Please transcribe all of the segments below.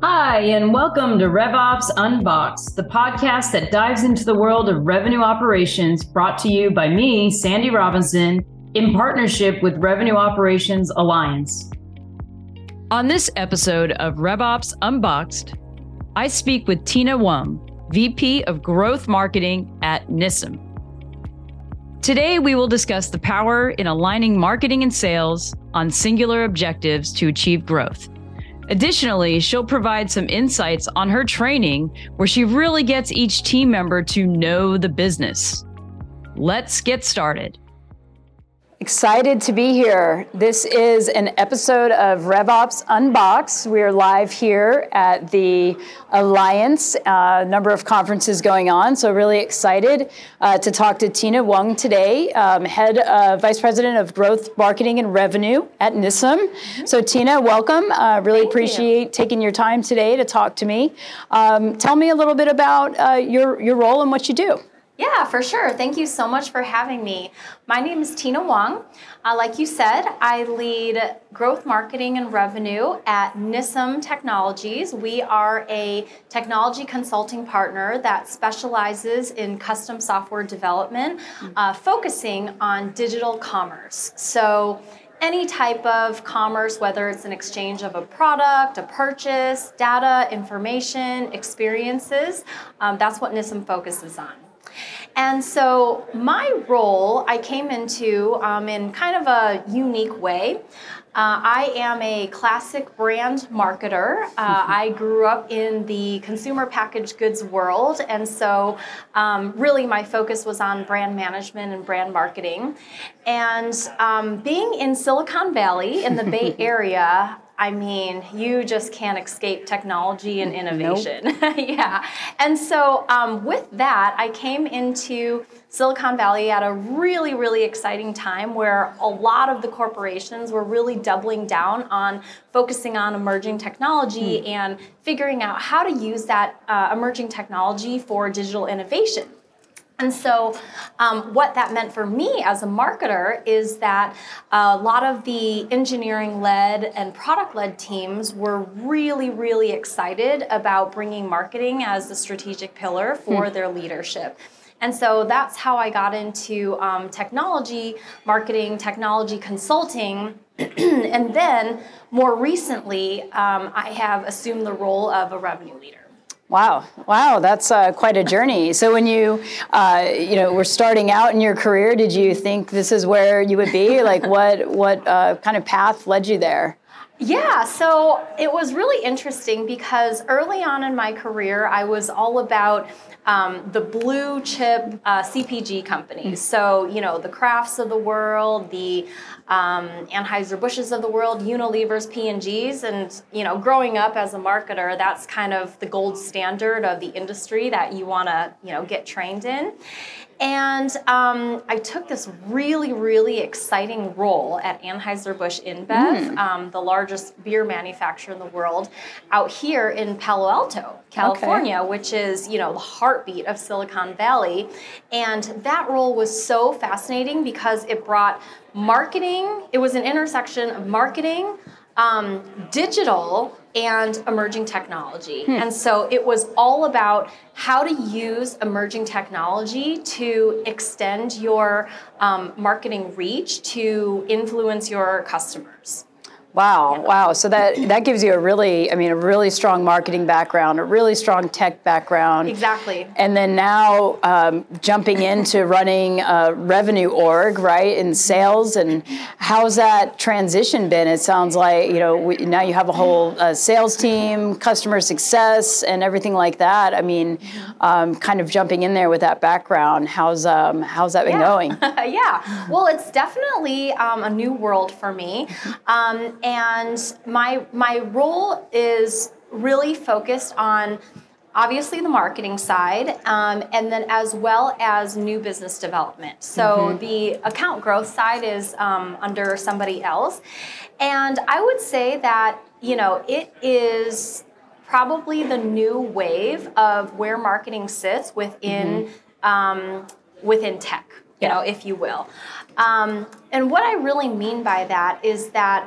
Hi, and welcome to RevOps Unboxed, the podcast that dives into the world of revenue operations brought to you by me, Sandy Robinson, in partnership with Revenue Operations Alliance. On this episode of RevOps Unboxed, I speak with Tina Wung, VP of Growth Marketing at Nisum. Today, we will discuss the power in aligning marketing and sales on singular objectives to achieve growth. Additionally, she'll provide some insights on her training where she really gets each team member to know the business. Let's get started. Excited to be here. This is an episode of RevOps Unbox. We are live here at the Alliance, a uh, number of conferences going on, so really excited uh, to talk to Tina Wung today, um, Head of Vice President of Growth, Marketing, and Revenue at. Mm-hmm. So, Tina, welcome. Uh, really Thank appreciate you. taking your time today to talk to me. Um, tell me a little bit about uh, your, your role and what you do. Yeah, for sure. Thank you so much for having me. My name is Tina Wung. Uh, like you said, I lead growth marketing and revenue at Nisum Technologies. We are a technology consulting partner that specializes in custom software development, uh, focusing on digital commerce. So, any type of commerce, whether it's an exchange of a product, a purchase, data, information, experiences, um, that's what Nisum focuses on. And so my role I came into um, in kind of a unique way. Uh, I am a classic brand marketer. Uh, I grew up in the consumer packaged goods world, and so um, really my focus was on brand management and brand marketing. And um, being in Silicon Valley in the Bay Area, I mean, you just can't escape technology and innovation. Nope. yeah. And so, um, with that, I came into Silicon Valley at a really, really exciting time where a lot of the corporations were really doubling down on focusing on emerging technology mm. and figuring out how to use that uh, emerging technology for digital innovation. And so, um, what that meant for me as a marketer is that a lot of the engineering led and product led teams were really, really excited about bringing marketing as the strategic pillar for hmm. their leadership. And so that's how I got into um, technology marketing, technology consulting. and then more recently, um, I have assumed the role of a revenue leader. Wow, wow, that's uh, quite a journey. So when you, uh, you know, were starting out in your career, did you think this is where you would be? Like, what, what uh, kind of path led you there? Yeah, so it was really interesting because early on in my career, I was all about um, the blue chip uh, CPG companies. So, you know, the Krafts of the world, the um, Anheuser-Busch's of the world, Unilever's, P&G's. And, you know, growing up as a marketer, that's kind of the gold standard of the industry that you want to, you know, get trained in. And um, I took this really, really exciting role at Anheuser-Busch InBev, mm. um, the largest beer manufacturer in the world, out here in Palo Alto, California, okay. which is, you know, the heartbeat of Silicon Valley. And that role was so fascinating because it brought marketing, it was an intersection of marketing, um, digital, and emerging technology. Hmm. And so it was all about how to use emerging technology to extend your um, marketing reach to influence your customers. Wow, yeah. wow. So that that gives you a really, I mean, a really strong marketing background, a really strong tech background. Exactly. And then now um, jumping into running a revenue org, right, in sales. And how's that transition been? It sounds like you know we, now you have a whole uh, sales team, customer success, and everything like that. I mean, um, kind of jumping in there with that background. How's um, how's that been yeah. going? yeah. Well, it's definitely um, a new world for me. Um, and my my role is really focused on obviously the marketing side um, and then as well as new business development so mm-hmm. the account growth side is um, under somebody else and i would say that you know it is probably the new wave of where marketing sits within mm-hmm. um, within tech you yeah. know if you will um, and what i really mean by that is that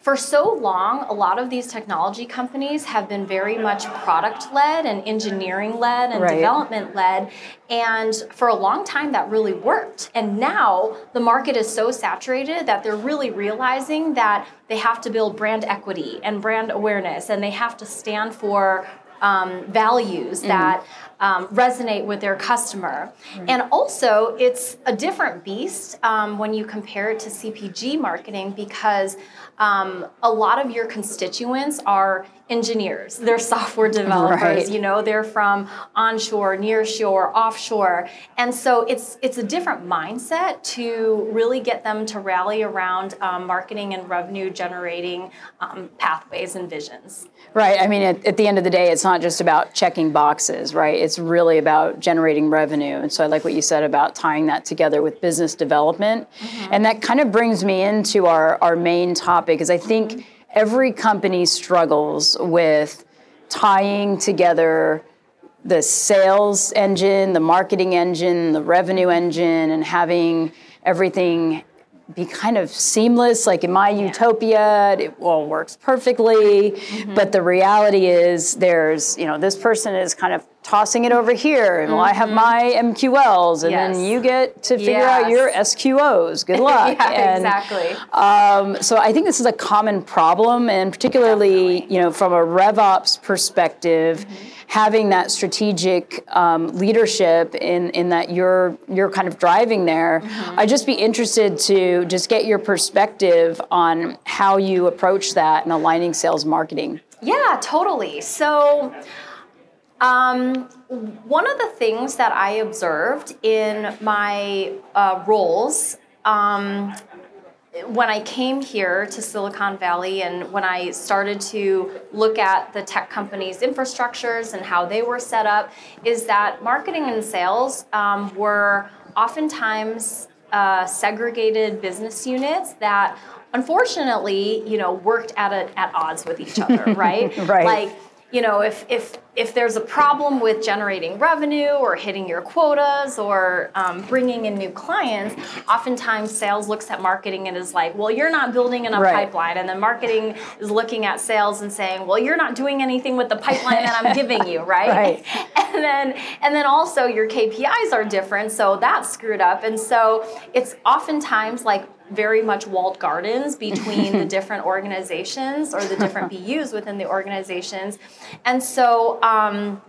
for so long, a lot of these technology companies have been very much product led and engineering led and Right. development led. And for a long time, that really worked. And now the market is so saturated that they're really realizing that they have to build brand equity and brand awareness, and they have to stand for um, values that um, resonate with their customer. And also, it's a different beast um, when you compare it to CPG marketing because um, a lot of your constituents are engineers, they're software developers, Right. you know, they're from onshore, nearshore, offshore. And so it's it's a different mindset to really get them to rally around um, marketing and revenue generating um, pathways and visions. Right. I mean, at, at the end of the day, it's not just about checking boxes, right? It's really about generating revenue. And so I like what you said about tying that together with business development. Mm-hmm. And that kind of brings me into our, our main topic, is I think mm-hmm. every company struggles with tying together the sales engine, the marketing engine, the revenue engine, and having everything be kind of seamless. Like in my utopia, it all works perfectly. Mm-hmm. But the reality is, there's, you know, this person is kind of tossing it over here, and well, I have my MQLs, and then you get to figure out your SQOs. Good luck. yeah, And, exactly. um, so I think this is a common problem, and particularly, Definitely. you know, from a RevOps perspective, having that strategic um, leadership in in that you're you're kind of driving there. I'd just be interested to just get your perspective on how you approach that and aligning sales marketing. Yeah, totally. So, um, one of the things that I observed in my uh, roles um, when I came here to Silicon Valley and when I started to look at the tech companies' infrastructures and how they were set up is that marketing and sales um, were oftentimes uh, segregated business units that unfortunately you know worked at a, at odds with each other right Right. like you know if if if there's a problem with generating revenue or hitting your quotas or um, bringing in new clients oftentimes sales looks at marketing and is like well you're not building enough Right. pipeline and then marketing is looking at sales and saying well you're not doing anything with the pipeline that i'm giving you right? Right. and then and then also your kpis are different so that's screwed up and so it's oftentimes like very much walled gardens between the different organizations or the different BUs within the organizations. And so, um,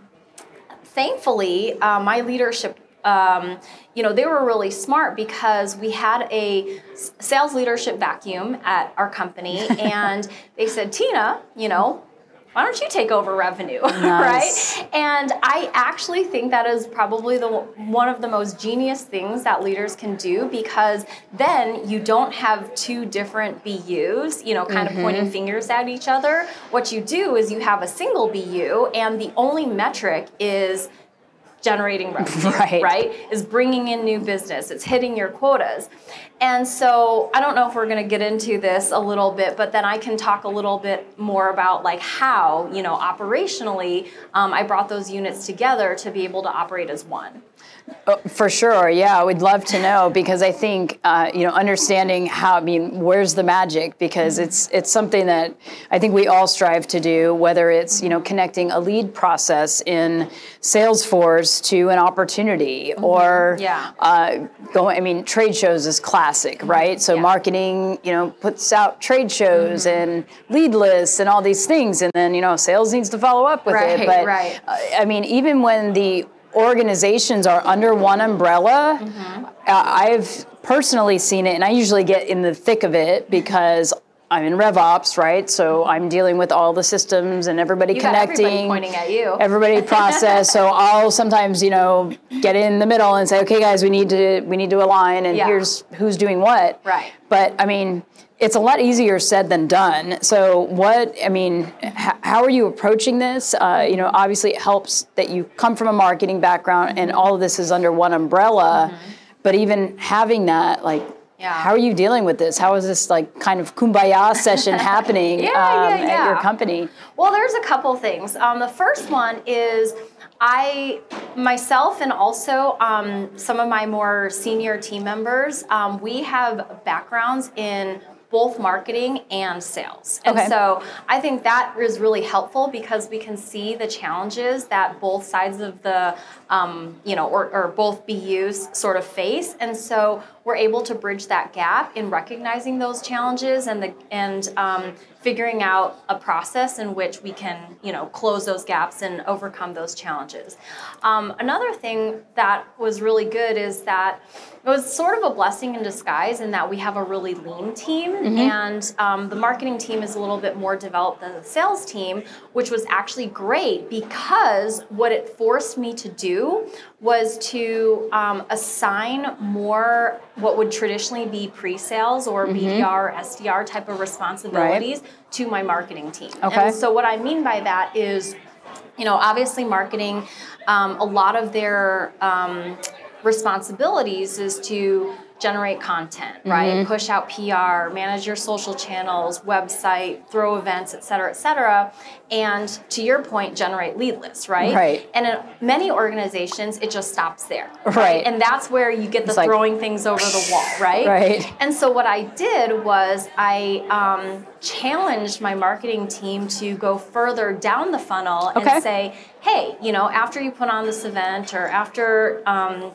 thankfully, uh, my leadership. Um, you know, they were really smart because we had a sales leadership vacuum at our company, and they said, Tina, you know, why don't you take over revenue, Nice. right? And I actually think that is probably the one of the most genius things that leaders can do because then you don't have two different BUs, you know, kind of pointing mm-hmm. fingers at each other. What you do is you have a single BU, and the only metric is generating revenue, Right. right? Is bringing in new business. It's hitting your quotas. And so I don't know if we're going to get into this a little bit, but then I can talk a little bit more about like how, you know, operationally, um, I brought those units together to be able to operate as one. Oh, For sure, yeah, I would love to know because I think uh, you know understanding how I mean where's the magic because it's it's something that I think we all strive to do whether it's you know connecting a lead process in Salesforce to an opportunity or Yeah. uh, going I mean trade shows is classic right so Yeah. marketing you know puts out trade shows and lead lists and all these things and then you know sales needs to follow up with Right, it but right. uh, I mean, even when the organizations are under one umbrella, Mm-hmm. uh, I've personally seen it, and I usually get in the thick of it because I'm in RevOps, right? So mm-hmm. I'm dealing with all the systems and everybody You connecting. everybody pointing at you. Everybody process. so I'll sometimes, you know, get in the middle and say, okay, guys, we need to we need to align, and Yeah. here's who's doing what. Right. But I mean, it's a lot easier said than done. So, what I mean, h- how are you approaching this? Uh, you know, obviously, it helps that you come from a marketing background, and mm-hmm. all of this is under one umbrella. Mm-hmm. But even having that, like. Yeah. How are you dealing with this? How is this like kind of kumbaya session happening Yeah, yeah, um, at your company? Well, there's a couple things. Um, the first one is I myself and also um, some of my more senior team members, um, we have backgrounds in both marketing and sales. And Okay. so I think that is really helpful because we can see the challenges that both sides of the, um, you know, or, or both BUs sort of face. And so we're able to bridge that gap in recognizing those challenges and the and um, figuring out a process in which we can, you know, close those gaps and overcome those challenges. Um, another thing that was really good is that it was sort of a blessing in disguise in that we have a really lean team and um, the marketing team is a little bit more developed than the sales team which was actually great because what it forced me to do was to um, assign more what would traditionally be pre-sales or bdr sdr type of responsibilities to my marketing team Okay. and so what i mean by that is you know, obviously marketing, um, a lot of their um, responsibilities is to generate content, right? Push out PR, manage your social channels, website, throw events, et cetera, et cetera. And to your point, generate lead lists, right? Right. And in many organizations, it just stops there. Right. And that's where you get the It's like, throwing things over the wall, right? Right. And so what I did was I um, challenged my marketing team to go further down the funnel Okay. and say, hey, you know, after you put on this event or after, um,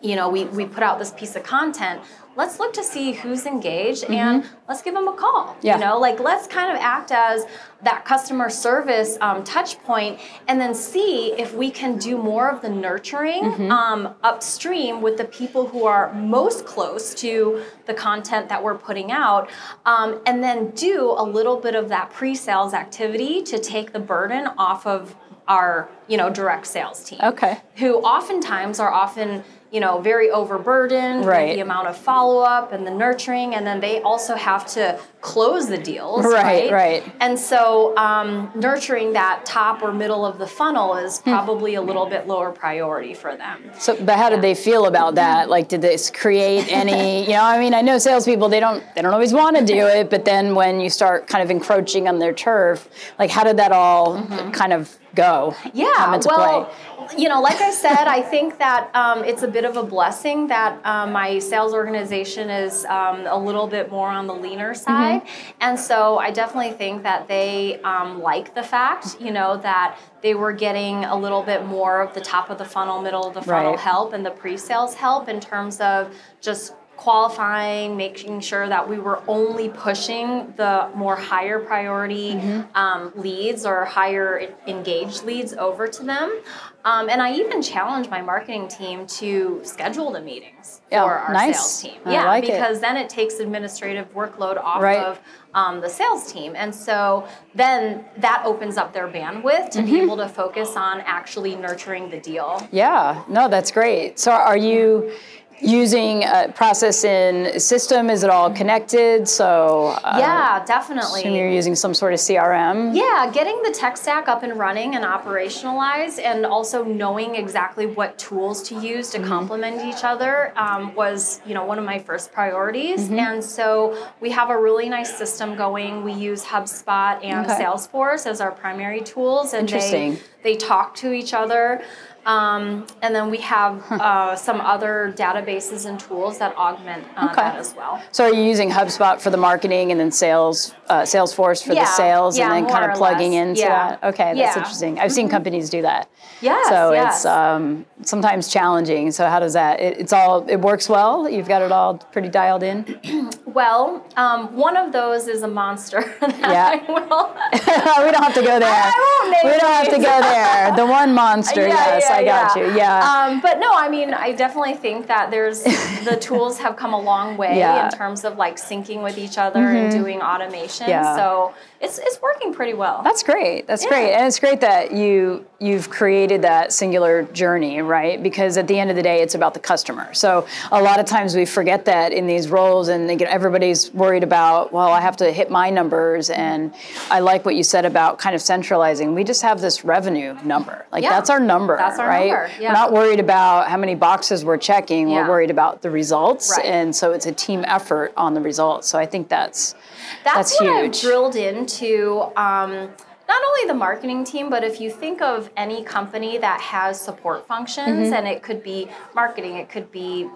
you know, we, we put out this piece of content, let's look to see who's engaged and let's give them a call. Mm-hmm. Yeah. You know, like let's kind of act as that customer service um, touch point and then see if we can do more of the nurturing Mm-hmm. um, upstream with the people who are most close to the content that we're putting out um, and then do a little bit of that pre-sales activity to take the burden off of our you know direct sales team Okay. who oftentimes are often you know very overburdened Right. with the amount of follow-up and the nurturing and then they also have to close the deals Right, right right. and so um, nurturing that top or middle of the funnel is Hmm. probably a little bit lower priority for them So, but how did they feel about that? Like, did this create any? You know, I mean, I know salespeople they don't they don't always want to do it, but then when you start kind of encroaching on their turf, like, how did that all kind of go? come Yeah, into well, play? You know, like I said, I think that um, it's a bit of a blessing that um, my sales organization is um, a little bit more on the leaner side, and so I definitely think that they um, like the fact, you know, that they were getting a little bit more of the top of the funnel, middle of the funnel Right. help, and the pre-sales help in terms of just qualifying, making sure that we were only pushing the more higher priority Mm-hmm. um, leads or higher engaged leads over to them. Um, and I even challenged my marketing team to schedule the meetings for our nice. sales team. I yeah, like it. because then it takes administrative workload off Right. of um, the sales team. And so then that opens up their bandwidth to Mm-hmm. be able to focus on actually nurturing the deal. Yeah, no, that's great. So, are you using a process in system? Is it all connected? So, uh, yeah, definitely. assume you're using some sort of CRM. Yeah, getting the tech stack up and running and operationalized, and also knowing exactly what tools to use Mm-hmm. to complement each other um, was, you know, one of my first priorities. Mm-hmm. And so we have a really nice system going. We use HubSpot and Okay. Salesforce as our primary tools, and Interesting. they they talk to each other. Um, and then we have uh, some other databases and tools that augment uh, Okay. that as well. So, are you using HubSpot for the marketing and then sales, uh, Salesforce for the sales, yeah, and then kind of plugging less. into Yeah. that? Okay, that's Yeah. Mm-hmm. interesting. I've seen companies do that. Yes, So yes. it's um, sometimes challenging. So how does that? It, it's all it works well. You've got it all pretty dialed in. Well, um, one of those is a monster. Yeah. We don't have to go there. I won't name we don't have to go there. The one monster. yes, I got you. Yeah. Um, but no, I mean, I definitely think that there's the tools have come a long way Yeah. Mm-hmm. in terms of like syncing with each other and doing automation. Yeah. So it's it's working pretty well. That's great. That's Yeah. great, and it's great that you you've created that singular journey, right? Because at the end of the day, it's about the customer. So a lot of times we forget that in these roles, and they get, everybody's worried about, well, I have to hit my numbers. And I like what you said about kind of centralizing. We just have this revenue number, like Yeah. that's our number, That's our right? number, yeah. We're not worried about how many boxes we're checking. Yeah. We're worried about the results, Right. and so it's a team effort on the results. So I think that's that's, that's what huge. I've drilled into. Um, not only the marketing team, but if you think of any company that has support functions, Mm-hmm. and it could be marketing, it could be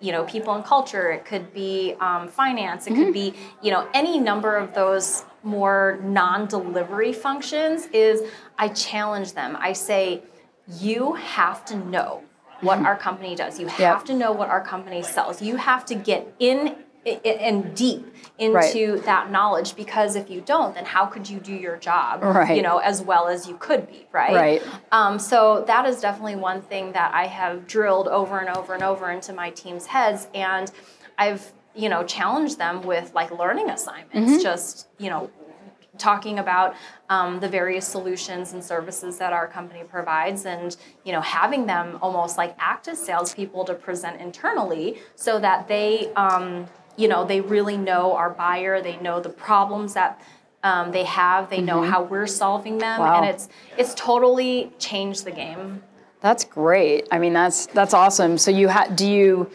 you know people and culture, it could be um, finance, it Mm-hmm. could be you know any number of those more non-delivery functions. Is I challenge them. I say you have to know what our company does. You Mm-hmm. Yep. have to know what our company sells. You have to get in and deep into Right. that knowledge because if you don't, then how could you do your job, Right. you know, as well as you could be, right? Right. Um, so that is definitely one thing that I have drilled over and over and over into my team's heads, and I've you know challenged them with like learning assignments, Mm-hmm. just you know talking about um, the various solutions and services that our company provides and you know having them almost like act as salespeople to present internally so that they um, you know they really know our buyer they know the problems that um, they have they know how we're solving them Mm-hmm. Wow. and it's it's totally changed the game That's great. I mean, that's that's awesome. So you ha- do you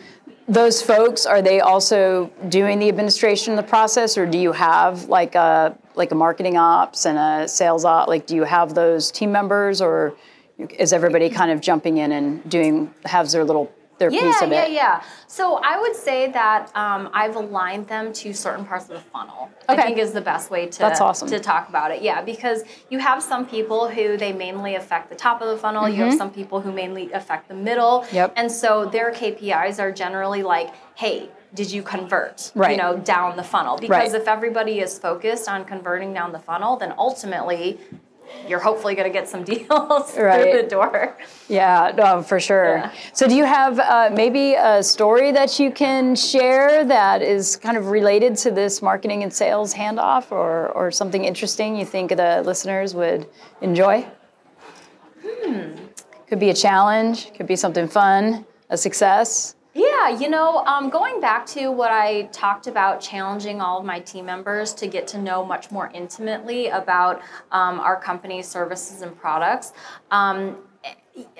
those folks are they also doing the administration of the process, or do you have like a like a marketing ops and a sales op? Like, do you have those team members, or is everybody kind of jumping in and doing has their little their yeah, piece of yeah, it? yeah. So I would say that um, I've aligned them to certain parts of the funnel. Okay. I think is the best way to That's awesome. to talk about it. Yeah, because you have some people who they mainly affect the top of the funnel. You have some people who mainly affect the middle. Mm-hmm. Yep. And so their KPIs are generally like, hey. Did you convert? Right. You know, down the funnel. Because Right. if everybody is focused on converting down the funnel, then ultimately you're hopefully going to get some deals Right. through the door. Yeah, no, for sure. Yeah. So, do you have uh, maybe a story that you can share that is kind of related to this marketing and sales handoff, or or something interesting you think the listeners would enjoy? Could be a challenge. Could be something fun. A success. Yeah, you know, um, going back to what I talked about, challenging all of my team members to get to know much more intimately about um, our company's services and products. Um,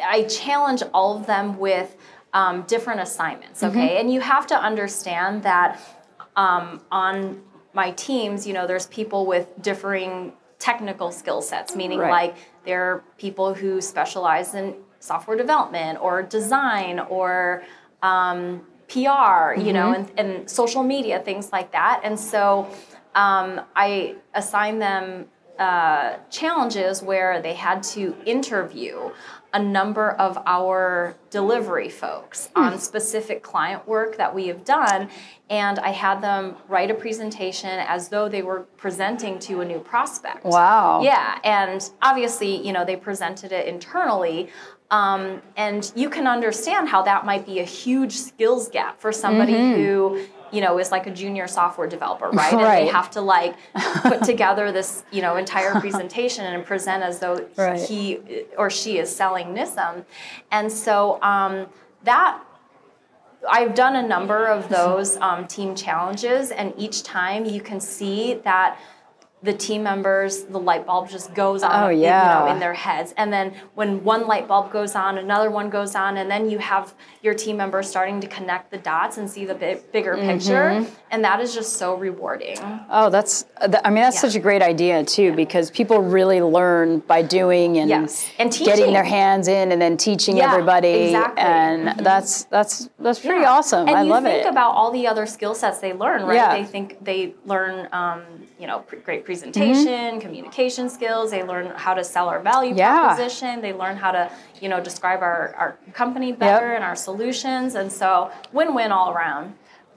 I challenge all of them with um, different assignments, okay? And you have to understand that um, on my teams, you know, there's people with differing technical skill sets, meaning Right. like there are people who specialize in software development or design or um, PR, you know, and, and social media, things like that. And so um, I assigned them uh, challenges where they had to interview a number of our delivery folks on specific client work that we have done. And I had them write a presentation as though they were presenting to a new prospect. Wow. Yeah, and obviously, you know, they presented it internally. Um, and you can understand how that might be a huge skills gap for somebody Mm-hmm. who, you know, is like a junior software developer, right? And they have to like put together this, you know, entire presentation and present as though Right. he or she is selling Nisum. And so um, that I've done a number of those um, team challenges, and each time you can see that the team members, the light bulb just goes on Oh, you know, in their heads. And then when one light bulb goes on, another one goes on, and then you have your team members starting to connect the dots and see the bi- bigger Mm-hmm. picture. And that is just so rewarding. Oh, that's. th- I mean, that's Yeah. such a great idea too, because people really learn by doing and, Yes. And getting their hands in, and then teaching Yeah, everybody. exactly. And Mhm. that's that's that's pretty Yeah. awesome. And I you love think about all the other skill sets they learn, right? Yeah. They think they learn, um, you know, pre- great presentation, communication skills. They learn how to sell our value Mm-hmm. Yeah. proposition. They learn how to, you know, describe our, our company better and our solutions. And so, win-win all around.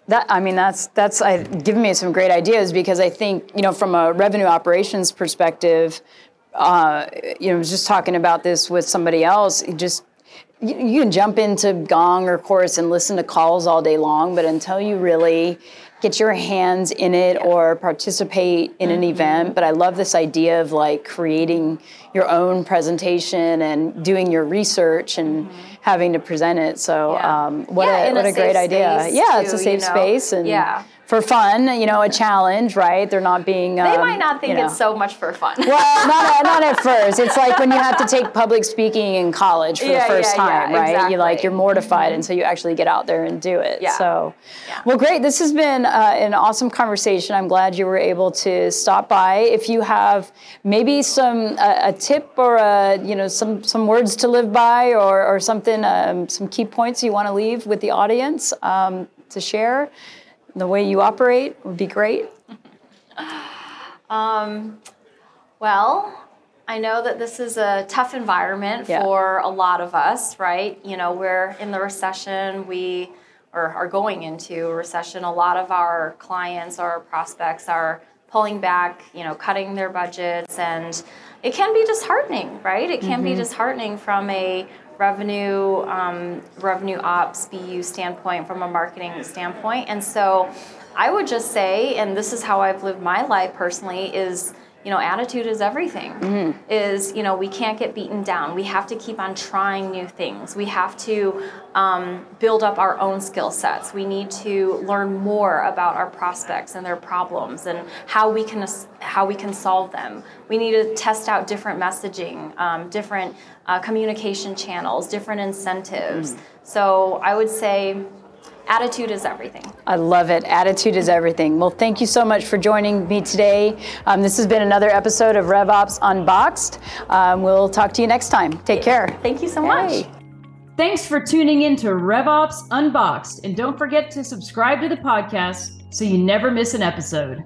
That I mean, that's that's I, given me some great ideas because I think you know from a revenue operations perspective, uh, you know, I was just talking about this with somebody else. Just you, you can jump into Gong or Chorus and listen to calls all day long, but until you really get your hands in it or participate in Mm-hmm. an event. But I love this idea of like creating your own presentation and doing your research and having to present it. So Mm-hmm. Yeah. um, what Yeah, a what a a great idea. Yeah, it's too, a you safe know? space and Yeah. For fun, you know, a challenge, right? They're not being. They um, might not think you know, it's so much for fun. well, not, not at first. It's like when you have to take public speaking in college for yeah, the first yeah, time, yeah, right? Exactly. You like you're mortified mm-hmm. until you actually get out there and do it. Yeah. So, well, great. This has been uh, an awesome conversation. I'm glad you were able to stop by. If you have maybe some uh, a tip or a you know some some words to live by or or something, um, some key points you want to leave with the audience um, to share the way you operate would be great. um, well, I know that this is a tough environment yeah. for a lot of us, right? You know, we're in the recession, we or are going into a recession. A lot of our clients or prospects are pulling back, you know, cutting their budgets and it can be disheartening, right? It can mm-hmm. be disheartening from a revenue um, revenue ops BU standpoint, from a marketing standpoint, and so I would just say, and this is how I've lived my life personally, is you know attitude is everything. Mm-hmm. is you know we can't get beaten down. We have to keep on trying new things. We have to um, build up our own skill sets. We need to learn more about our prospects and their problems and how we can how we can solve them. We need to test out different messaging um, different uh, communication channels different incentives. Mm-hmm. so i would say attitude is everything. I love it. Attitude is everything. Well, thank you so much for joining me today. Um, this has been another episode of RevOps Unboxed. Um, we'll talk to you next time. Take care. Thank you so hey. much. Thanks for tuning in to RevOps Unboxed. And don't forget to subscribe to the podcast so you never miss an episode.